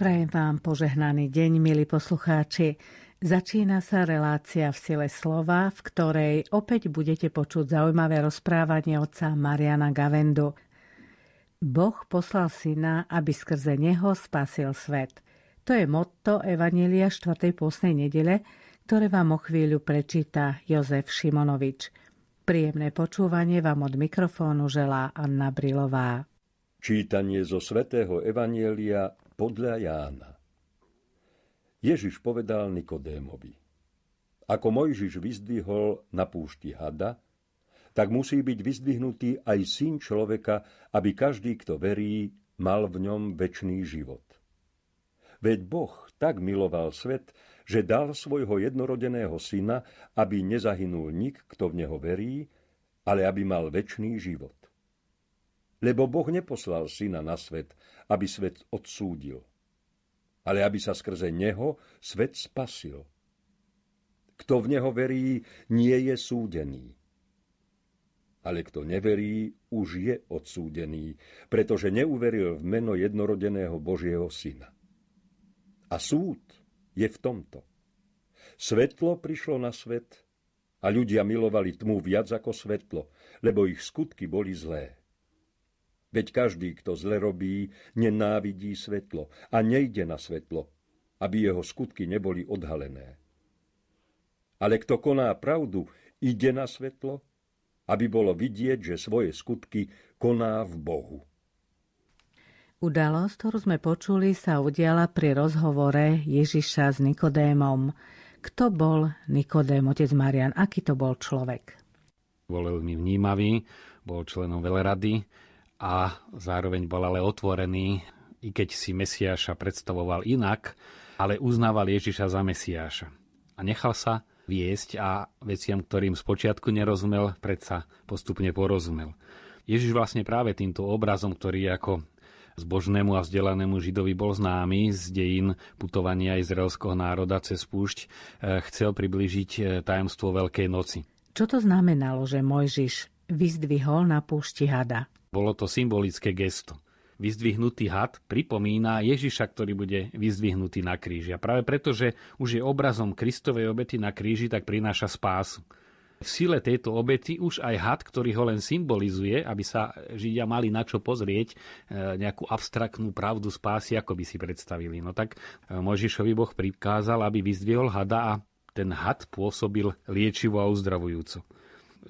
Prajem vám požehnaný deň, milí poslucháči. Začína sa relácia v sile slova, v ktorej opäť budete počuť zaujímavé rozprávanie otca Mariana Gavendu. Boh poslal syna, aby skrze neho spasil svet. To je motto Evanielia 4. pôstnej nedele, ktoré vám o chvíľu prečíta Jozef Šimonovič. Príjemné počúvanie vám od mikrofónu želá Anna Brilová. Čítanie zo svätého Evanielia podľa Jána. Ježiš povedal Nikodémovi. Ako Mojžiš vyzdvihol na púšti hada, tak musí byť vyzdvihnutý aj syn človeka, aby každý, kto verí, mal v ňom väčší život. Veď Boh tak miloval svet, že dal svojho jednorodeného syna, aby nezahynul nik, kto v neho verí, ale aby mal väčší život. Lebo Boh neposlal syna na svet, aby svet odsúdil, ale aby sa skrze neho svet spasil. Kto v neho verí, nie je súdený. Ale kto neverí, už je odsúdený, pretože neuveril v meno jednorodeného Božieho syna. A súd je v tomto. Svetlo prišlo na svet a ľudia milovali tmu viac ako svetlo, lebo ich skutky boli zlé. Veď každý, kto zle robí, nenávidí svetlo a nejde na svetlo, aby jeho skutky neboli odhalené. Ale kto koná pravdu, ide na svetlo, aby bolo vidieť, že svoje skutky koná v Bohu. Udalosť, ktorú sme počuli, sa udiala pri rozhovore Ježiša s Nikodémom. Kto bol Nikodém, otec Marian? Aký to bol človek? Bol veľmi vnímavý, bol členom veľrady, a zároveň bol ale otvorený, i keď si Mesiáša predstavoval inak, ale uznával Ježiša za Mesiáša. A nechal sa viesť a veciam, ktorým spočiatku nerozumel, predsa postupne porozumel. Ježiš vlastne práve týmto obrazom, ktorý ako zbožnému a vzdelanému Židovi bol známy z dejín putovania izraelského národa cez púšť, eh, chcel približiť eh, tajomstvo Veľkej noci. Čo to znamenalo, že Mojžiš vyzdvihol na púšti hada? Bolo to symbolické gesto. Vyzdvihnutý had pripomína Ježiša, ktorý bude vyzdvihnutý na kríži. A práve preto, že už je obrazom Kristovej obety na kríži, tak prináša spásu. V sile tejto obety už aj had, ktorý ho len symbolizuje, aby sa Židia mali na čo pozrieť, e, nejakú abstraktnú pravdu spásy, ako by si predstavili. No tak e, Možišovi Boh prikázal, aby vyzdvihol hada a ten had pôsobil liečivo a uzdravujúco.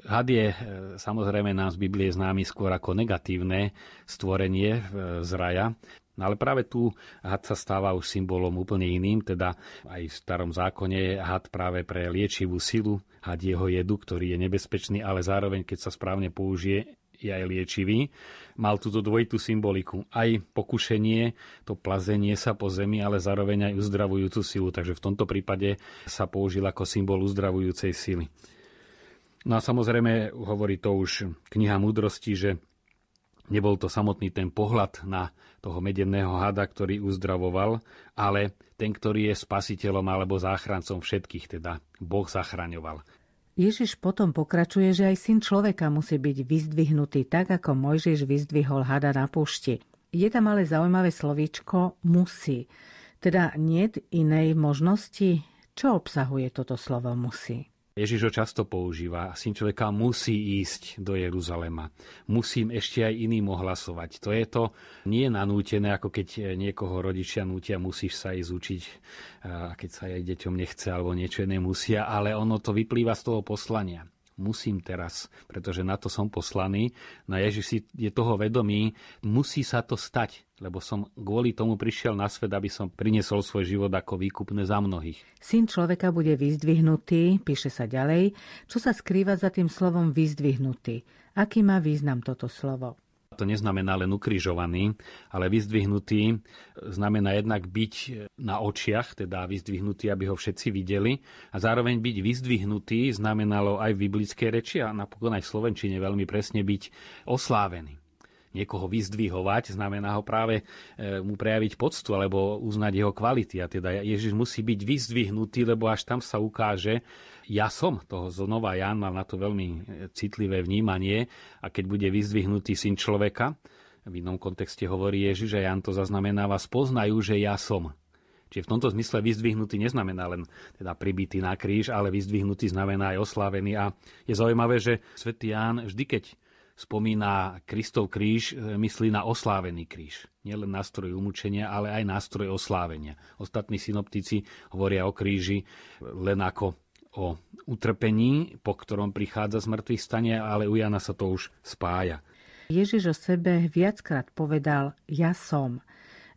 Had je e, samozrejme nám z Biblie známy skôr ako negatívne stvorenie e, z raja, No ale práve tu had sa stáva už symbolom úplne iným, teda aj v starom zákone je had práve pre liečivú silu, had jeho jedu, ktorý je nebezpečný, ale zároveň, keď sa správne použije, je aj liečivý. Mal túto dvojitú symboliku. Aj pokušenie, to plazenie sa po zemi, ale zároveň aj uzdravujúcu silu. Takže v tomto prípade sa použil ako symbol uzdravujúcej sily. No a samozrejme hovorí to už kniha múdrosti, že nebol to samotný ten pohľad na toho medeného hada, ktorý uzdravoval, ale ten, ktorý je spasiteľom alebo záchrancom všetkých, teda Boh zachraňoval. Ježiš potom pokračuje, že aj syn človeka musí byť vyzdvihnutý tak, ako Mojžiš vyzdvihol hada na púšti. Je tam ale zaujímavé slovíčko musí. Teda nie inej možnosti? Čo obsahuje toto slovo musí? Ježiš ho často používa. Syn človeka musí ísť do Jeruzalema. Musím ešte aj iným ohlasovať. To je to nie nanútené, ako keď niekoho rodičia nútia, musíš sa ísť učiť, keď sa aj deťom nechce alebo niečo iné musia, ale ono to vyplýva z toho poslania musím teraz, pretože na to som poslaný. Na Ježiš si je toho vedomý, musí sa to stať, lebo som kvôli tomu prišiel na svet, aby som priniesol svoj život ako výkupné za mnohých. Syn človeka bude vyzdvihnutý, píše sa ďalej, čo sa skrýva za tým slovom vyzdvihnutý. Aký má význam toto slovo? To neznamená len ukrižovaný, ale vyzdvihnutý znamená jednak byť na očiach, teda vyzdvihnutý, aby ho všetci videli. A zároveň byť vyzdvihnutý znamenalo aj v biblickej reči a napokon aj v Slovenčine veľmi presne byť oslávený niekoho vyzdvihovať, znamená ho práve e, mu prejaviť poctu alebo uznať jeho kvality. A teda Ježiš musí byť vyzdvihnutý, lebo až tam sa ukáže, ja som, toho znova Ján mal na to veľmi e, citlivé vnímanie a keď bude vyzdvihnutý syn človeka, V inom kontexte hovorí Ježiš, že Jan to zaznamenáva, spoznajú, že ja som. Čiže v tomto zmysle vyzdvihnutý neznamená len teda pribitý na kríž, ale vyzdvihnutý znamená aj oslávený. A je zaujímavé, že svätý Ján vždy, keď spomína Kristov kríž, e, myslí na oslávený kríž. Nielen nástroj umúčenia, ale aj nástroj oslávenia. Ostatní synoptici hovoria o kríži len ako o utrpení, po ktorom prichádza z mŕtvych stane, ale u Jana sa to už spája. Ježiš o sebe viackrát povedal ja som.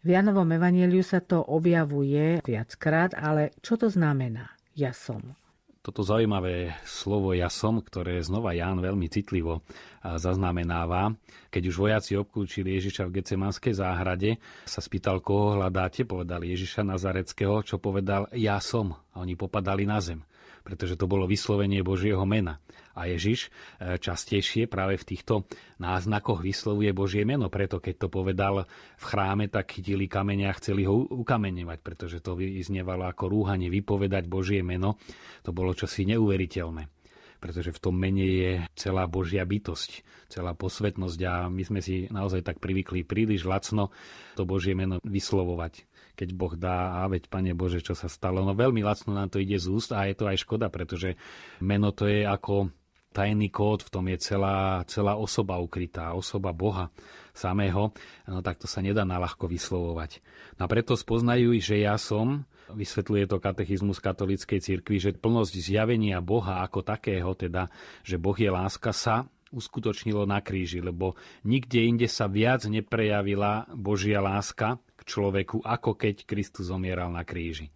V Janovom evaníliu sa to objavuje viackrát, ale čo to znamená? Ja som. Toto zaujímavé slovo ja som, ktoré znova Ján veľmi citlivo zaznamenáva. Keď už vojaci obklúčili Ježiša v Gecemanskej záhrade, sa spýtal, koho hľadáte, povedal Ježiša Nazareckého, čo povedal ja som. A oni popadali na zem pretože to bolo vyslovenie Božieho mena. A Ježiš e, častejšie práve v týchto náznakoch vyslovuje Božie meno, preto keď to povedal v chráme, tak chytili kamene a chceli ho ukameňovať, pretože to vyznievalo ako rúhanie vypovedať Božie meno. To bolo čosi neuveriteľné pretože v tom mene je celá Božia bytosť, celá posvetnosť a my sme si naozaj tak privykli príliš lacno to Božie meno vyslovovať keď Boh dá, a veď Pane Bože, čo sa stalo. No veľmi lacno nám to ide z úst a je to aj škoda, pretože meno to je ako tajný kód, v tom je celá, celá osoba ukrytá, osoba Boha samého, no tak to sa nedá naľahko vyslovovať. No a preto spoznajú, že ja som, vysvetľuje to katechizmus katolíckej cirkvi, že plnosť zjavenia Boha ako takého, teda, že Boh je láska, sa uskutočnilo na kríži, lebo nikde inde sa viac neprejavila Božia láska človeku, ako keď Kristus zomieral na kríži.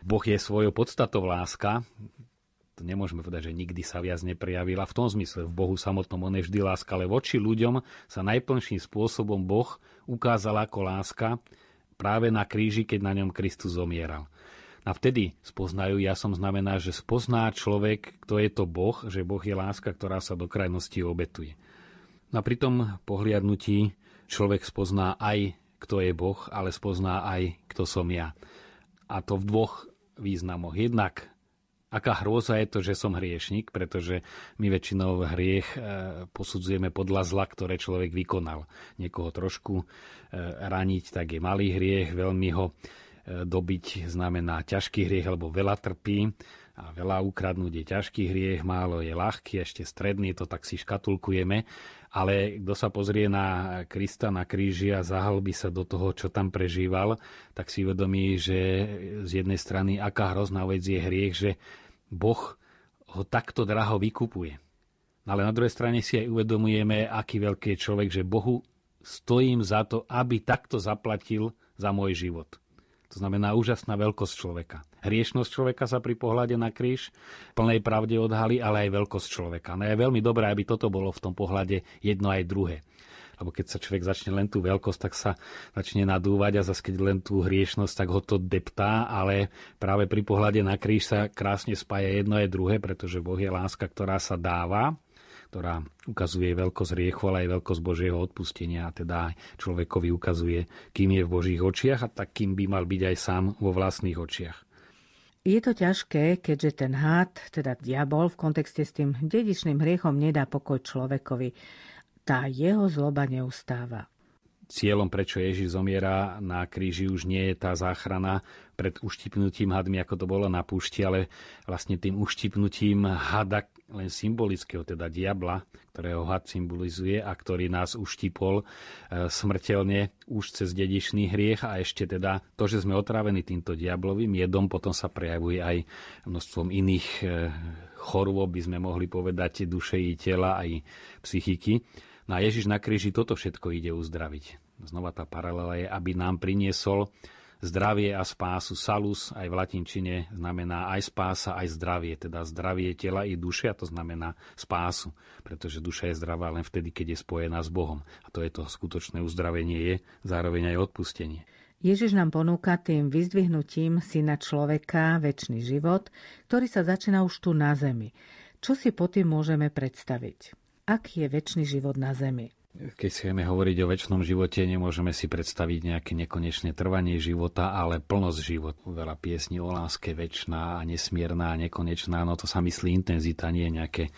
Boh je svojou podstatou láska, to nemôžeme povedať, že nikdy sa viac neprijavila. V tom zmysle, v Bohu samotnom on je vždy láska, ale voči ľuďom sa najplnším spôsobom Boh ukázal ako láska práve na kríži, keď na ňom Kristus zomieral. A vtedy spoznajú, ja som znamená, že spozná človek, kto je to Boh, že Boh je láska, ktorá sa do krajnosti obetuje. A pri tom pohliadnutí človek spozná aj kto je Boh, ale spozná aj, kto som ja. A to v dvoch významoch. Jednak, aká hrôza je to, že som hriešnik, pretože my väčšinou hriech e, posudzujeme podľa zla, ktoré človek vykonal. Niekoho trošku e, raniť, tak je malý hriech, veľmi ho e, dobiť znamená ťažký hriech, alebo veľa trpí a veľa ukradnúť je ťažký hriech, málo je ľahký, ešte stredný, to tak si škatulkujeme ale kto sa pozrie na Krista na kríži a zahalbí sa do toho, čo tam prežíval, tak si uvedomí, že z jednej strany aká hrozná vec je hriech, že Boh ho takto draho vykupuje. Ale na druhej strane si aj uvedomujeme, aký veľký je človek, že Bohu stojím za to, aby takto zaplatil za môj život. To znamená úžasná veľkosť človeka. Hriešnosť človeka sa pri pohľade na kríž plnej pravde odhalí, ale aj veľkosť človeka. No je veľmi dobré, aby toto bolo v tom pohľade jedno aj druhé. Lebo keď sa človek začne len tú veľkosť, tak sa začne nadúvať a zase keď len tú hriešnosť, tak ho to deptá, ale práve pri pohľade na kríž sa krásne spája jedno aj druhé, pretože Boh je láska, ktorá sa dáva ktorá ukazuje veľkosť riechu, ale aj veľkosť Božieho odpustenia a teda človekovi ukazuje, kým je v Božích očiach a tak kým by mal byť aj sám vo vlastných očiach. Je to ťažké, keďže ten hád, teda diabol v kontexte s tým dedičným hriechom nedá pokoj človekovi. Tá jeho zloba neustáva cieľom, prečo Ježiš zomiera na kríži, už nie je tá záchrana pred uštipnutím hadmi, ako to bolo na púšti, ale vlastne tým uštipnutím hada len symbolického, teda diabla, ktorého had symbolizuje a ktorý nás uštipol e, smrteľne už cez dedičný hriech a ešte teda to, že sme otrávení týmto diablovým jedom, potom sa prejavuje aj množstvom iných e, chorôb, by sme mohli povedať, duše i tela, aj psychiky. No a Ježiš na kríži toto všetko ide uzdraviť. Znova tá paralela je, aby nám priniesol zdravie a spásu. Salus aj v latinčine znamená aj spása, aj zdravie, teda zdravie tela i duše, a to znamená spásu, pretože duša je zdravá len vtedy, keď je spojená s Bohom. A to je to skutočné uzdravenie, je zároveň aj odpustenie. Ježiš nám ponúka tým vyzdvihnutím syna človeka väčší život, ktorý sa začína už tu na zemi. Čo si po tým môžeme predstaviť? aký je väčší život na Zemi. Keď chceme hovoriť o väčšnom živote, nemôžeme si predstaviť nejaké nekonečné trvanie života, ale plnosť život. Veľa piesní o láske väčšiná a nesmierna a nekonečná, no to sa myslí intenzita, nie nejaké e,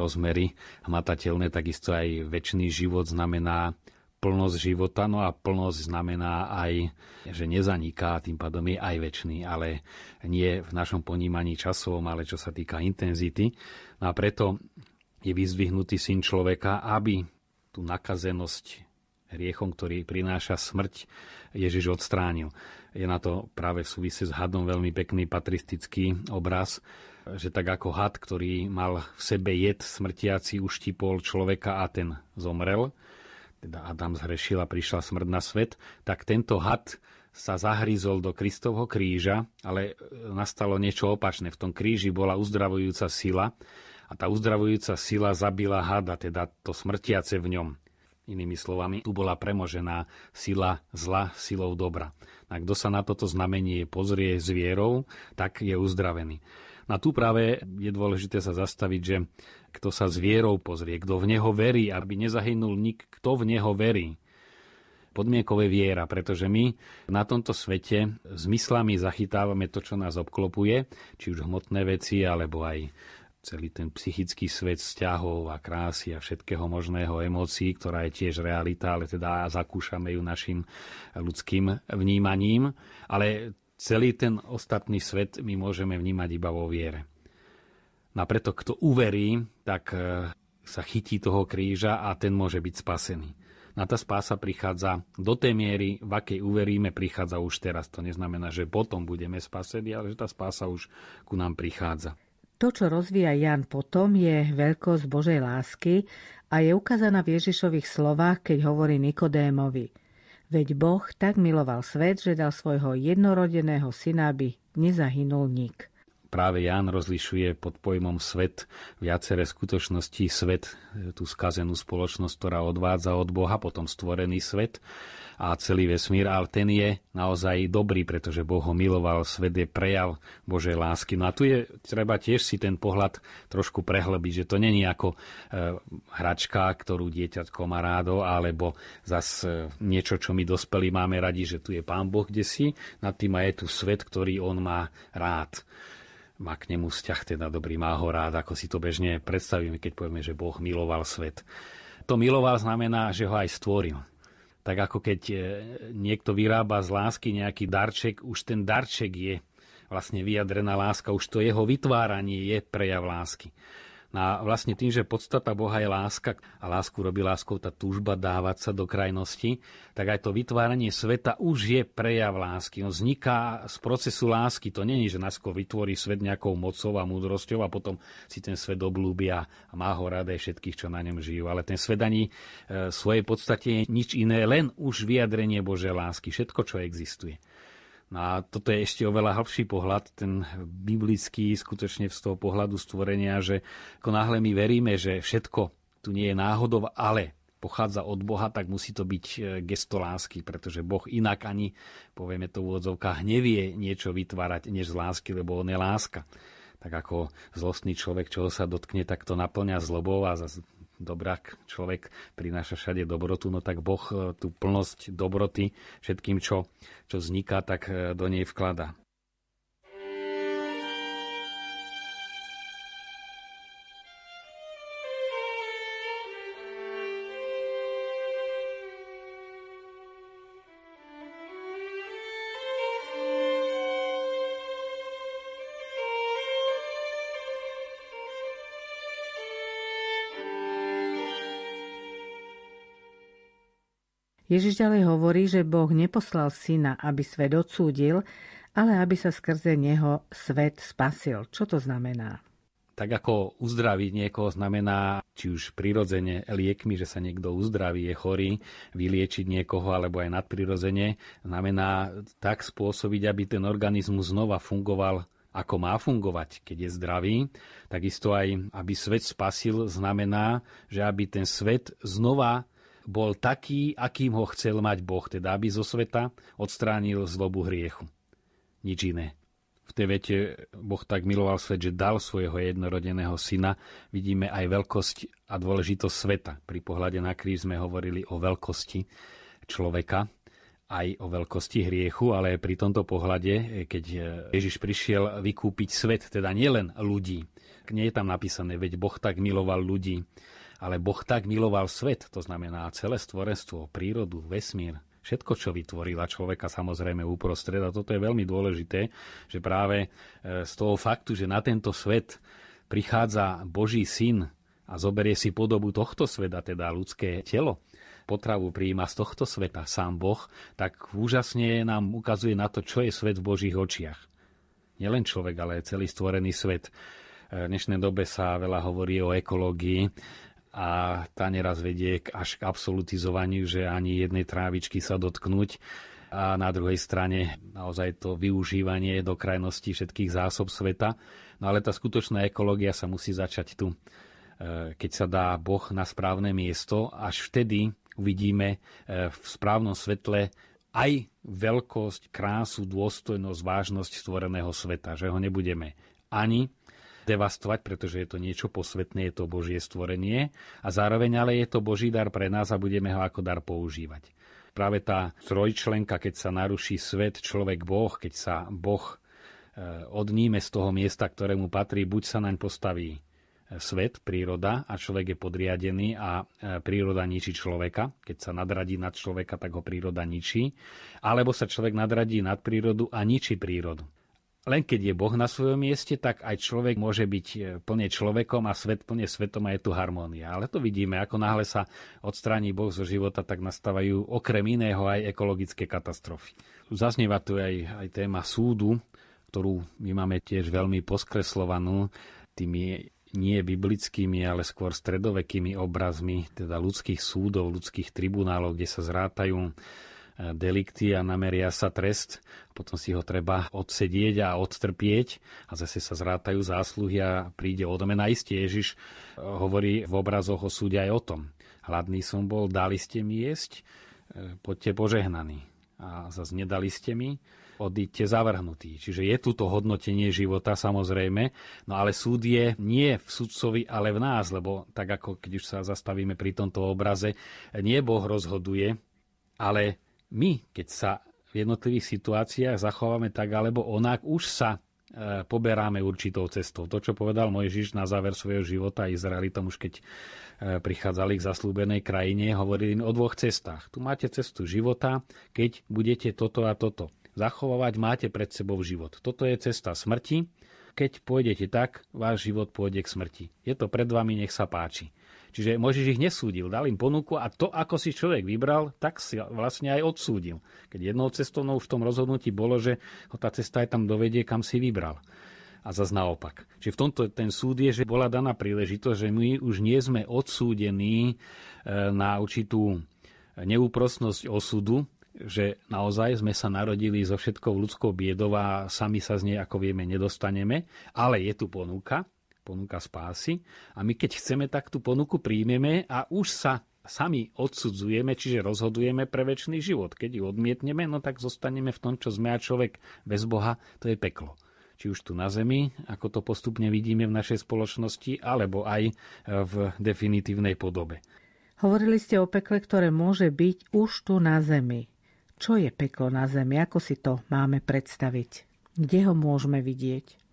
rozmery hmatateľné. Takisto aj väčší život znamená plnosť života, no a plnosť znamená aj, že nezaniká, tým pádom je aj väčší, ale nie v našom ponímaní časovom, ale čo sa týka intenzity. No a preto je vyzdvihnutý syn človeka, aby tú nakazenosť hriechom, ktorý prináša smrť, Ježiš odstránil. Je na to práve v súvise s hadom veľmi pekný patristický obraz, že tak ako had, ktorý mal v sebe jed smrtiaci, uštipol človeka a ten zomrel, teda Adam zhrešil a prišla smrť na svet, tak tento had sa zahryzol do Kristovho kríža, ale nastalo niečo opačné. V tom kríži bola uzdravujúca sila a tá uzdravujúca sila zabila hada, teda to smrtiace v ňom. Inými slovami, tu bola premožená sila zla silou dobra. A kto sa na toto znamenie pozrie s vierou, tak je uzdravený. Na tu práve je dôležité sa zastaviť, že kto sa s vierou pozrie, kto v Neho verí, aby nezahynul nik, kto v Neho verí. Podmienkové viera, pretože my na tomto svete zmyslami zachytávame to, čo nás obklopuje, či už hmotné veci, alebo aj celý ten psychický svet vzťahov a krásy a všetkého možného emócií, ktorá je tiež realita, ale teda zakúšame ju našim ľudským vnímaním. Ale celý ten ostatný svet my môžeme vnímať iba vo viere. No a preto, kto uverí, tak e, sa chytí toho kríža a ten môže byť spasený. Na tá spása prichádza do tej miery, v akej uveríme, prichádza už teraz. To neznamená, že potom budeme spasení, ale že tá spása už ku nám prichádza. To, čo rozvíja Jan potom, je veľkosť Božej lásky a je ukázaná v Ježišových slovách, keď hovorí Nikodémovi – Veď Boh tak miloval svet, že dal svojho jednorodeného syna, aby nezahynul nik. Práve Ján rozlišuje pod pojmom svet viaceré skutočnosti. Svet, tú skazenú spoločnosť, ktorá odvádza od Boha, potom stvorený svet a celý vesmír, ale ten je naozaj dobrý, pretože Boh ho miloval, svet je prejav Božej lásky. No a tu je treba tiež si ten pohľad trošku prehlbiť, že to není ako e, hračka, ktorú dieťatko má rádo, alebo zas e, niečo, čo my dospelí máme radi, že tu je Pán Boh kde si, nad tým a je tu svet, ktorý on má rád má k nemu vzťah teda dobrý, má ho rád, ako si to bežne predstavíme, keď povieme, že Boh miloval svet. To miloval znamená, že ho aj stvoril tak ako keď e, niekto vyrába z lásky nejaký darček, už ten darček je vlastne vyjadrená láska, už to jeho vytváranie je prejav lásky. A vlastne tým, že podstata Boha je láska a lásku robí láskou tá túžba dávať sa do krajnosti, tak aj to vytváranie sveta už je prejav lásky. On vzniká z procesu lásky. To není, že nasko vytvorí svet nejakou mocou a múdrosťou a potom si ten svet oblúbia a má ho rada aj všetkých, čo na ňom žijú. Ale ten svet ani v e, svojej podstate je nič iné, len už vyjadrenie Božej lásky. Všetko, čo existuje. No a toto je ešte oveľa hĺbší pohľad, ten biblický, skutočne z toho pohľadu stvorenia, že ako náhle my veríme, že všetko tu nie je náhodou, ale pochádza od Boha, tak musí to byť e, gesto lásky, pretože Boh inak ani, povieme to v úvodzovkách, nevie niečo vytvárať než z lásky, lebo on je láska. Tak ako zlostný človek, čo sa dotkne, tak to naplňa zlobou a dobrák človek prináša všade dobrotu, no tak Boh e, tú plnosť dobroty všetkým, čo, čo vzniká, tak e, do nej vklada. Ježiš ďalej hovorí, že Boh neposlal syna, aby svet odsúdil, ale aby sa skrze neho svet spasil. Čo to znamená? Tak ako uzdraviť niekoho znamená, či už prirodzene liekmi, že sa niekto uzdraví, je chorý, vyliečiť niekoho alebo aj nadprirodzene, znamená tak spôsobiť, aby ten organizmus znova fungoval ako má fungovať, keď je zdravý. Takisto aj, aby svet spasil, znamená, že aby ten svet znova bol taký, akým ho chcel mať Boh, teda aby zo sveta odstránil zlobu hriechu. Nič iné. V tej vete Boh tak miloval svet, že dal svojho jednorodeného syna. Vidíme aj veľkosť a dôležitosť sveta. Pri pohľade na kríž sme hovorili o veľkosti človeka, aj o veľkosti hriechu, ale pri tomto pohľade, keď Ježiš prišiel vykúpiť svet, teda nielen ľudí, nie je tam napísané, veď Boh tak miloval ľudí, Ale Boh tak miloval svet, to znamená celé stvorenstvo, prírodu, vesmír, všetko, čo vytvorila človeka samozrejme uprostred. A toto je veľmi dôležité, že práve e, z toho faktu, že na tento svet prichádza Boží syn a zoberie si podobu tohto sveta, teda ľudské telo, potravu prijíma z tohto sveta sám Boh, tak úžasne nám ukazuje na to, čo je svet v Božích očiach. Nielen človek, ale celý stvorený svet. V dnešnej dobe sa veľa hovorí o ekológii a tá neraz vedie až k absolutizovaniu, že ani jednej trávičky sa dotknúť a na druhej strane naozaj to využívanie do krajnosti všetkých zásob sveta. No ale tá skutočná ekológia sa musí začať tu Eh, keď sa dá Boh na správne miesto, až vtedy uvidíme eh, v správnom svetle aj veľkosť, krásu, dôstojnosť, vážnosť stvoreného sveta, že ho nebudeme ani devastovať, pretože je to niečo posvetné, je to Božie stvorenie a zároveň ale je to Boží dar pre nás a budeme ho ako dar používať. Práve tá trojčlenka, keď sa naruší svet, človek, Boh, keď sa Boh eh, odníme z toho miesta, ktorému patrí, buď sa naň postaví svet, príroda a človek je podriadený a e, príroda ničí človeka. Keď sa nadradí nad človeka, tak ho príroda ničí. Alebo sa človek nadradí nad prírodu a ničí prírodu. Len keď je Boh na svojom mieste, tak aj človek môže byť e, plne človekom a svet plne svetom a je tu harmónia. Ale to vidíme, ako náhle sa odstráni Boh zo života, tak nastávajú okrem iného aj ekologické katastrofy. Zaznieva tu aj, aj téma súdu, ktorú my máme tiež veľmi poskreslovanú tými nie biblickými, ale skôr stredovekými obrazmi, teda ľudských súdov, ľudských tribunálov, kde sa zrátajú delikty a nameria sa trest, potom si ho treba odsedieť a odtrpieť a zase sa zrátajú zásluhy a príde odmena. Isté Ježiš e, hovorí v obrazoch o súde aj o tom. Hladný som bol, dali ste mi jesť, e, poďte požehnaní. A zase nedali ste mi, odíďte zavrhnutí. Čiže je tu to hodnotenie života samozrejme, no ale súd je nie v sudcovi, ale v nás, lebo tak ako keď už sa zastavíme pri tomto obraze, nie Boh rozhoduje, ale my, keď sa v jednotlivých situáciách zachováme tak alebo onak, už sa e, poberáme určitou cestou. To, čo povedal Mojžiš na záver svojho života Izraelitom, už keď e, prichádzali k zaslúbenej krajine, hovorili o dvoch cestách. Tu máte cestu života, keď budete toto a toto zachovávať, máte pred sebou život. Toto je cesta smrti. Keď pôjdete tak, váš život pôjde k smrti. Je to pred vami, nech sa páči. Čiže Mojžiš ich nesúdil, dal im ponuku a to, ako si človek vybral, tak si vlastne aj odsúdil. Keď jednou cestovnou v tom rozhodnutí bolo, že ho tá cesta aj tam dovedie, kam si vybral. A zase naopak. Čiže v tomto ten súd je, že bola daná príležitosť, že my už nie sme odsúdení e, na určitú neúprostnosť osudu, že naozaj sme sa narodili so všetkou ľudskou biedou a sami sa z nej, ako vieme, nedostaneme, ale je tu ponuka, ponuka spásy a my keď chceme, tak tú ponuku príjmeme a už sa sami odsudzujeme, čiže rozhodujeme pre väčší život. Keď ju odmietneme, no tak zostaneme v tom, čo sme a človek bez Boha, to je peklo. Či už tu na Zemi, ako to postupne vidíme v našej spoločnosti, alebo aj v definitívnej podobe. Hovorili ste o pekle, ktoré môže byť už tu na Zemi. Čo je peklo na zemi? Ako si to máme predstaviť? Kde ho môžeme vidieť?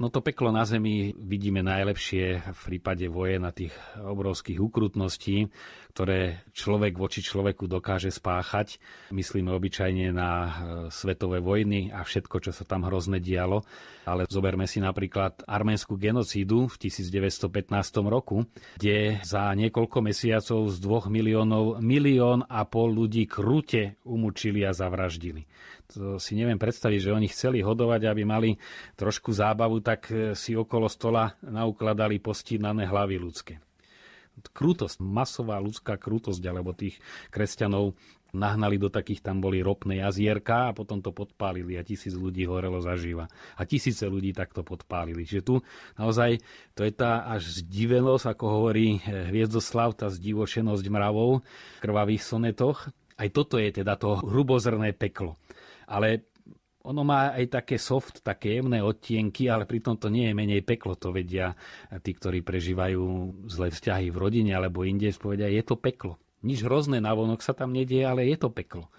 No to peklo na zemi vidíme najlepšie v prípade voje na tých obrovských ukrutností, ktoré človek voči človeku dokáže spáchať. Myslíme obyčajne na e, svetové vojny a všetko, čo sa tam hrozne dialo. Ale zoberme si napríklad arménskú genocídu v 1915 roku, kde za niekoľko mesiacov z dvoch miliónov milión a pol ľudí krute umúčili a zavraždili to si neviem predstaviť, že oni chceli hodovať, aby mali trošku zábavu, tak e, si okolo stola naukladali postínané hlavy ľudské. Krútosť, masová ľudská krútosť, alebo tých kresťanov nahnali do takých, tam boli ropné jazierka a potom to podpálili a tisíc ľudí horelo zažíva. A tisíce ľudí takto podpálili. Čiže tu naozaj to je tá až zdivenosť, ako hovorí e, Hviezdoslav, tá zdivošenosť mravov v krvavých sonetoch. Aj toto je teda to hrubozrné peklo ale ono má aj také soft, také jemné odtienky, ale pritom to nie je menej peklo. To vedia tí, ktorí prežívajú zlé vzťahy v rodine alebo inde, povedia, je to peklo. Nič hrozné na vonok sa tam nedieje, ale je to peklo.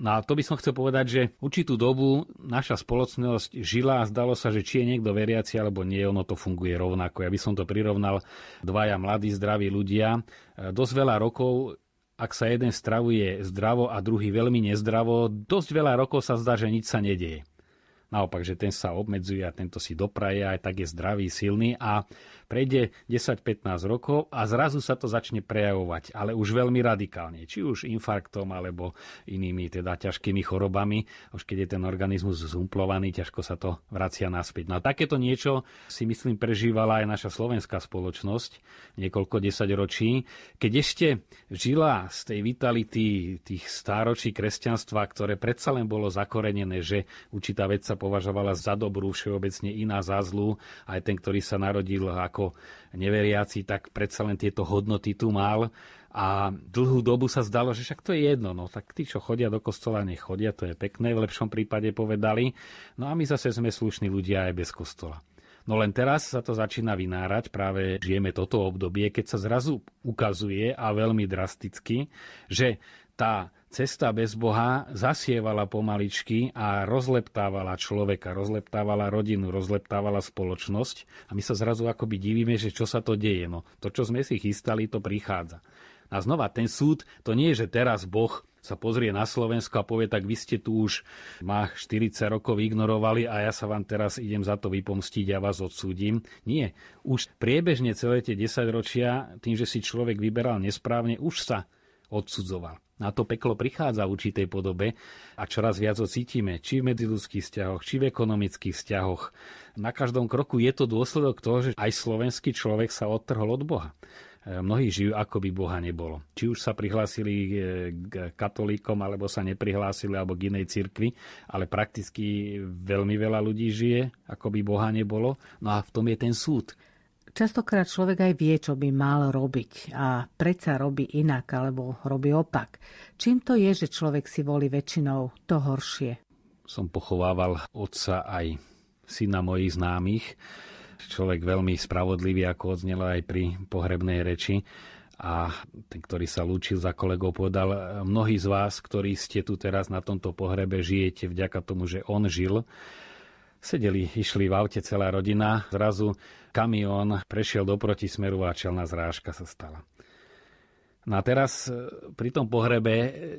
No a to by som chcel povedať, že určitú dobu naša spoločnosť žila a zdalo sa, že či je niekto veriaci alebo nie, ono to funguje rovnako. Ja by som to prirovnal dvaja mladí, zdraví ľudia. E, dosť veľa rokov ak sa jeden stravuje zdravo a druhý veľmi nezdravo, dosť veľa rokov sa zdá, že nič sa nedieje. Naopak, že ten sa obmedzuje a tento si dopraje, aj tak je zdravý, silný a prejde 10-15 rokov a zrazu sa to začne prejavovať, ale už veľmi radikálne, či už infarktom alebo inými teda ťažkými chorobami, už keď je ten organizmus zumplovaný, ťažko sa to vracia naspäť. No a takéto niečo si myslím prežívala aj naša slovenská spoločnosť niekoľko desaťročí, keď ešte žila z tej vitality tých stáročí kresťanstva, ktoré predsa len bolo zakorenené, že určitá vec sa považovala za dobrú, všeobecne iná za zlú, aj ten, ktorý sa narodil ako ako neveriaci, tak predsa len tieto hodnoty tu mal. A dlhú dobu sa zdalo, že však to je jedno. No tak tí, čo chodia do kostola, nech chodia, to je pekné, v lepšom prípade povedali. No a my zase sme slušní ľudia aj bez kostola. No len teraz sa to začína vynárať, práve žijeme toto obdobie, keď sa zrazu ukazuje a veľmi drasticky, že tá cesta bez Boha zasievala pomaličky a rozleptávala človeka, rozleptávala rodinu, rozleptávala spoločnosť a my sa zrazu akoby divíme, že čo sa to deje. No, to, čo sme si chystali, to prichádza. A znova, ten súd, to nie je, že teraz Boh sa pozrie na Slovensko a povie, tak vy ste tu už ma 40 rokov ignorovali a ja sa vám teraz idem za to vypomstiť a vás odsúdim. Nie. Už priebežne celé tie 10 ročia, tým, že si človek vyberal nesprávne, už sa odsudzoval. Na to peklo prichádza v určitej podobe a čoraz viac ho cítime, či v medziludských vzťahoch, či v ekonomických vzťahoch. Na každom kroku je to dôsledok toho, že aj slovenský človek sa odtrhol od Boha. E, mnohí žijú, ako by Boha nebolo. Či už sa prihlásili e, k katolíkom, alebo sa neprihlásili, alebo k inej cirkvi, ale prakticky veľmi veľa ľudí žije, ako by Boha nebolo. No a v tom je ten súd. Častokrát človek aj vie, čo by mal robiť a predsa robí inak alebo robí opak. Čím to je, že človek si volí väčšinou to horšie? Som pochovával otca aj syna mojich známych. Človek veľmi spravodlivý, ako odznelo aj pri pohrebnej reči. A ten, ktorý sa lúčil za kolegov, povedal, mnohí z vás, ktorí ste tu teraz na tomto pohrebe, žijete vďaka tomu, že on žil. Sedeli, išli v aute celá rodina, zrazu kamión prešiel do protismeru a čelná zrážka sa stala. No a teraz e, pri tom pohrebe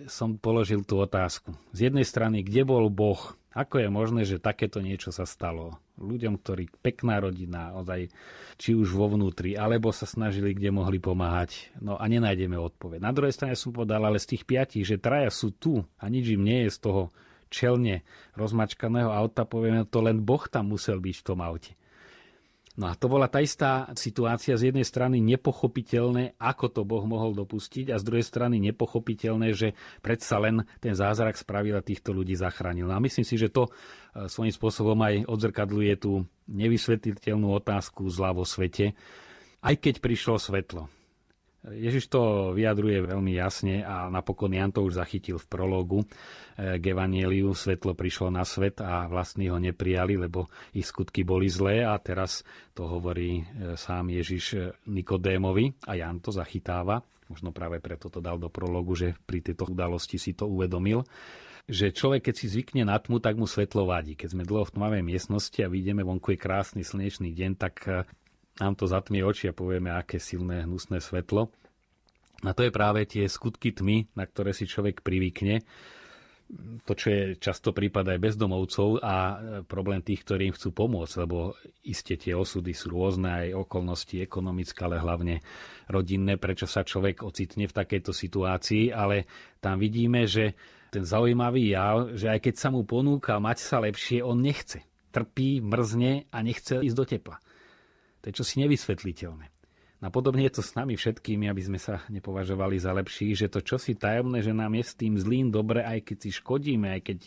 som položil tú otázku. Z jednej strany, kde bol Boh? Ako je možné, že takéto niečo sa stalo? Ľuďom, ktorí pekná rodina, ozaj, či už vo vnútri, alebo sa snažili, kde mohli pomáhať. No a nenájdeme odpoveď. Na druhej strane som povedal, ale z tých piatich, že traja sú tu a nič im nie je z toho čelne rozmačkaného auta, povieme, to len Boh tam musel byť v tom aute. No a to bola tá istá situácia z jednej strany nepochopiteľné, ako to Boh mohol dopustiť a z druhej strany nepochopiteľné, že predsa len ten zázrak spravil a týchto ľudí zachránil. No a myslím si, že to e, svojím spôsobom aj odzrkadluje tú nevysvetliteľnú otázku zla vo svete, aj keď prišlo svetlo. Ježiš to vyjadruje veľmi jasne a napokon Jan to už zachytil v prologu k Evangeliu. Svetlo prišlo na svet a vlastní ho neprijali, lebo ich skutky boli zlé a teraz to hovorí e, sám Ježiš Nikodémovi a Jan to zachytáva. Možno práve preto to dal do prologu, že pri tejto udalosti si to uvedomil že človek, keď si zvykne na tmu, tak mu svetlo vadí. Keď sme dlho v tmavej miestnosti a vidíme vonku je krásny slnečný deň, tak e, nám to zatmie oči a povieme, aké silné, hnusné svetlo. A to je práve tie skutky tmy, na ktoré si človek privykne. To, čo je často prípad aj bezdomovcov a problém tých, ktorí im chcú pomôcť, lebo iste tie osudy sú rôzne, aj okolnosti ekonomické, ale hlavne rodinné, prečo sa človek ocitne v takejto situácii, ale tam vidíme, že ten zaujímavý jav, že aj keď sa mu ponúka mať sa lepšie, on nechce. Trpí, mrzne a nechce ísť do tepla. To je čosi nevysvetliteľné. A podobne je to s nami všetkými, aby sme sa nepovažovali za lepších, že to čosi tajomné, že nám je s tým zlým dobre, aj keď si škodíme, aj keď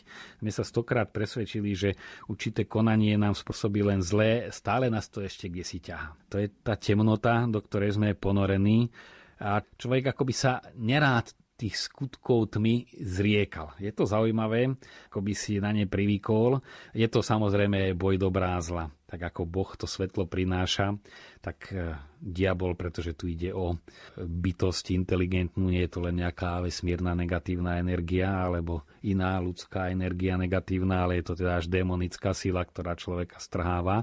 sme sa stokrát presvedčili, že určité konanie nám spôsobí len zlé, stále nás to ešte kde si ťaha. To je tá temnota, do ktorej sme ponorení a človek akoby sa nerád tých skutkov tmy zriekal. Je to zaujímavé, ako by si na ne privykol. Je to samozrejme boj dobrá zla. Tak ako Boh to svetlo prináša, tak e, diabol, pretože tu ide o bytosť inteligentnú, nie je to len nejaká vesmírna negatívna energia alebo iná ľudská energia negatívna, ale je to teda až démonická sila, ktorá človeka strháva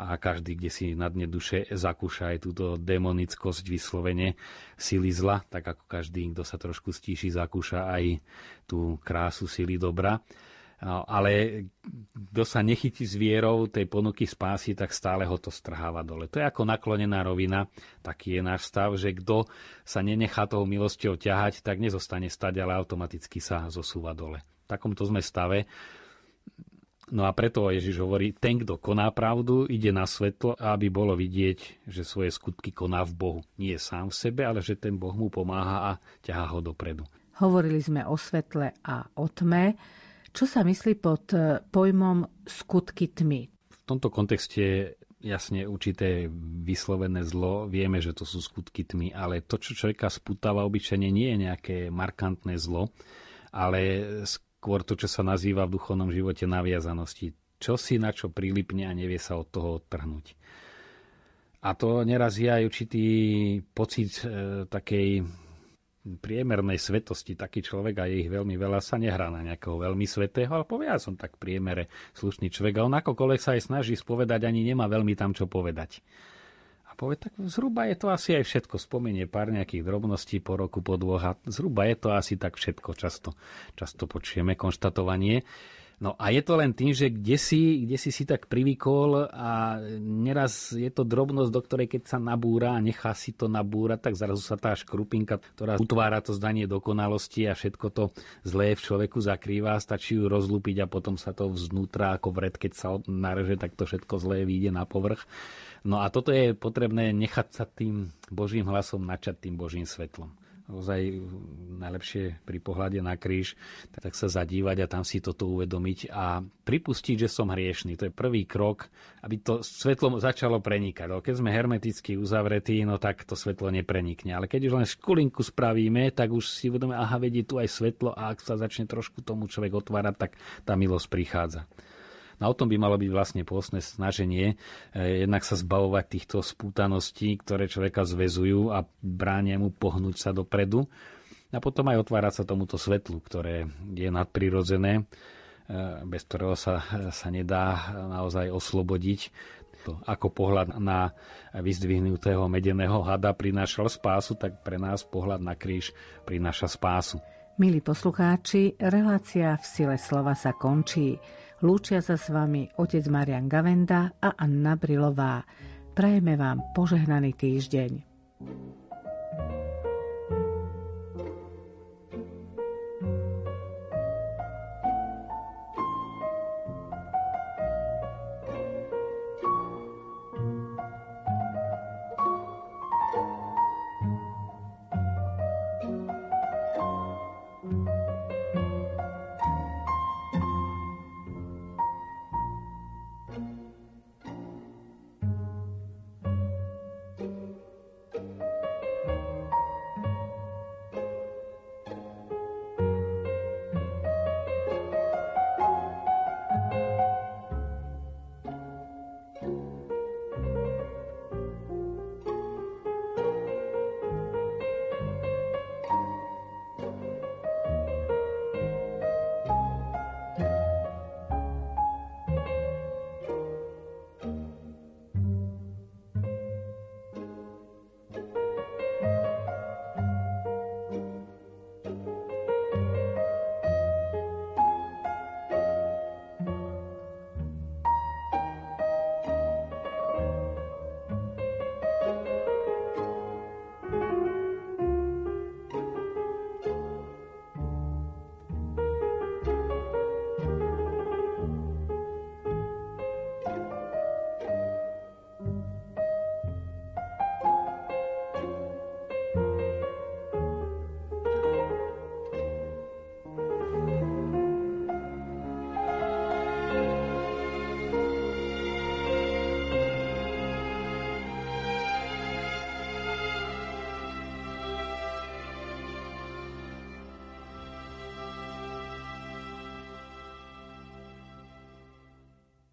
a každý, kde si na dne duše zakúša aj túto demonickosť vyslovene sily zla, tak ako každý, kto sa trošku stíši, zakúša aj tú krásu sily dobra. No, ale kto sa nechytí s vierou tej ponuky spásy, tak stále ho to strháva dole. To je ako naklonená rovina, taký je náš stav, že kto sa nenechá toho milosťou ťahať, tak nezostane stať, ale automaticky sa zosúva dole. V takomto sme stave No a preto Ježiš hovorí, ten, kto koná pravdu, ide na svetlo, aby bolo vidieť, že svoje skutky koná v Bohu. Nie sám v sebe, ale že ten Boh mu pomáha a ťahá ho dopredu. Hovorili sme o svetle a o tme. Čo sa myslí pod e, pojmom skutky tmy? V tomto kontexte jasne určité vyslovené zlo, vieme, že to sú skutky tmy, ale to, čo človeka spútava obyčajne, nie je nejaké markantné zlo, ale skôr to, čo sa nazýva v duchovnom živote naviazanosti. Čo si na čo prilipne a nevie sa od toho odtrhnúť. A to neraz je aj určitý pocit e, takej priemernej svetosti. Taký človek, a je ich veľmi veľa, sa nehrá na nejakého veľmi svetého, ale povie, ja som tak priemere slušný človek. A on akokoľvek sa aj snaží spovedať, ani nemá veľmi tam čo povedať povie, tak zhruba je to asi aj všetko. Spomenie pár nejakých drobností po roku, po dvoch a zhruba je to asi tak všetko. Často, často počujeme konštatovanie. No a je to len tým, že kde si, kde si si tak privykol a neraz je to drobnosť, do ktorej keď sa nabúra a nechá si to nabúrať, tak zrazu sa tá škrupinka, ktorá utvára to zdanie dokonalosti a všetko to zlé v človeku zakrýva, stačí ju rozlúpiť a potom sa to vznútra ako vred, keď sa nareže, tak to všetko zlé vyjde na povrch. No a toto je potrebné nechať sa tým Božím hlasom načať tým Božím svetlom. Ozaj najlepšie pri pohľade na kríž, tak sa zadívať a tam si toto uvedomiť a pripustiť, že som hriešný. To je prvý krok, aby to svetlo začalo prenikať. Keď sme hermeticky uzavretí, no tak to svetlo neprenikne. Ale keď už len škulinku spravíme, tak už si uvedomíme, aha, vedí tu aj svetlo a ak sa začne trošku tomu človek otvárať, tak tá milosť prichádza. No o tom by malo byť vlastne pôstne snaženie, eh, jednak sa zbavovať týchto spútaností, ktoré človeka zvezujú a bránia mu pohnúť sa dopredu. A potom aj otvárať sa tomuto svetlu, ktoré je nadprirodzené, eh, bez ktorého sa, sa nedá naozaj oslobodiť. Ako pohľad na vyzdvihnutého medeného hada prinášal spásu, tak pre nás pohľad na kríž prináša spásu. Milí poslucháči, relácia v sile slova sa končí. Lúčia sa s vami otec Marian Gavenda a Anna Brilová. Prajeme vám požehnaný týždeň.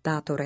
stato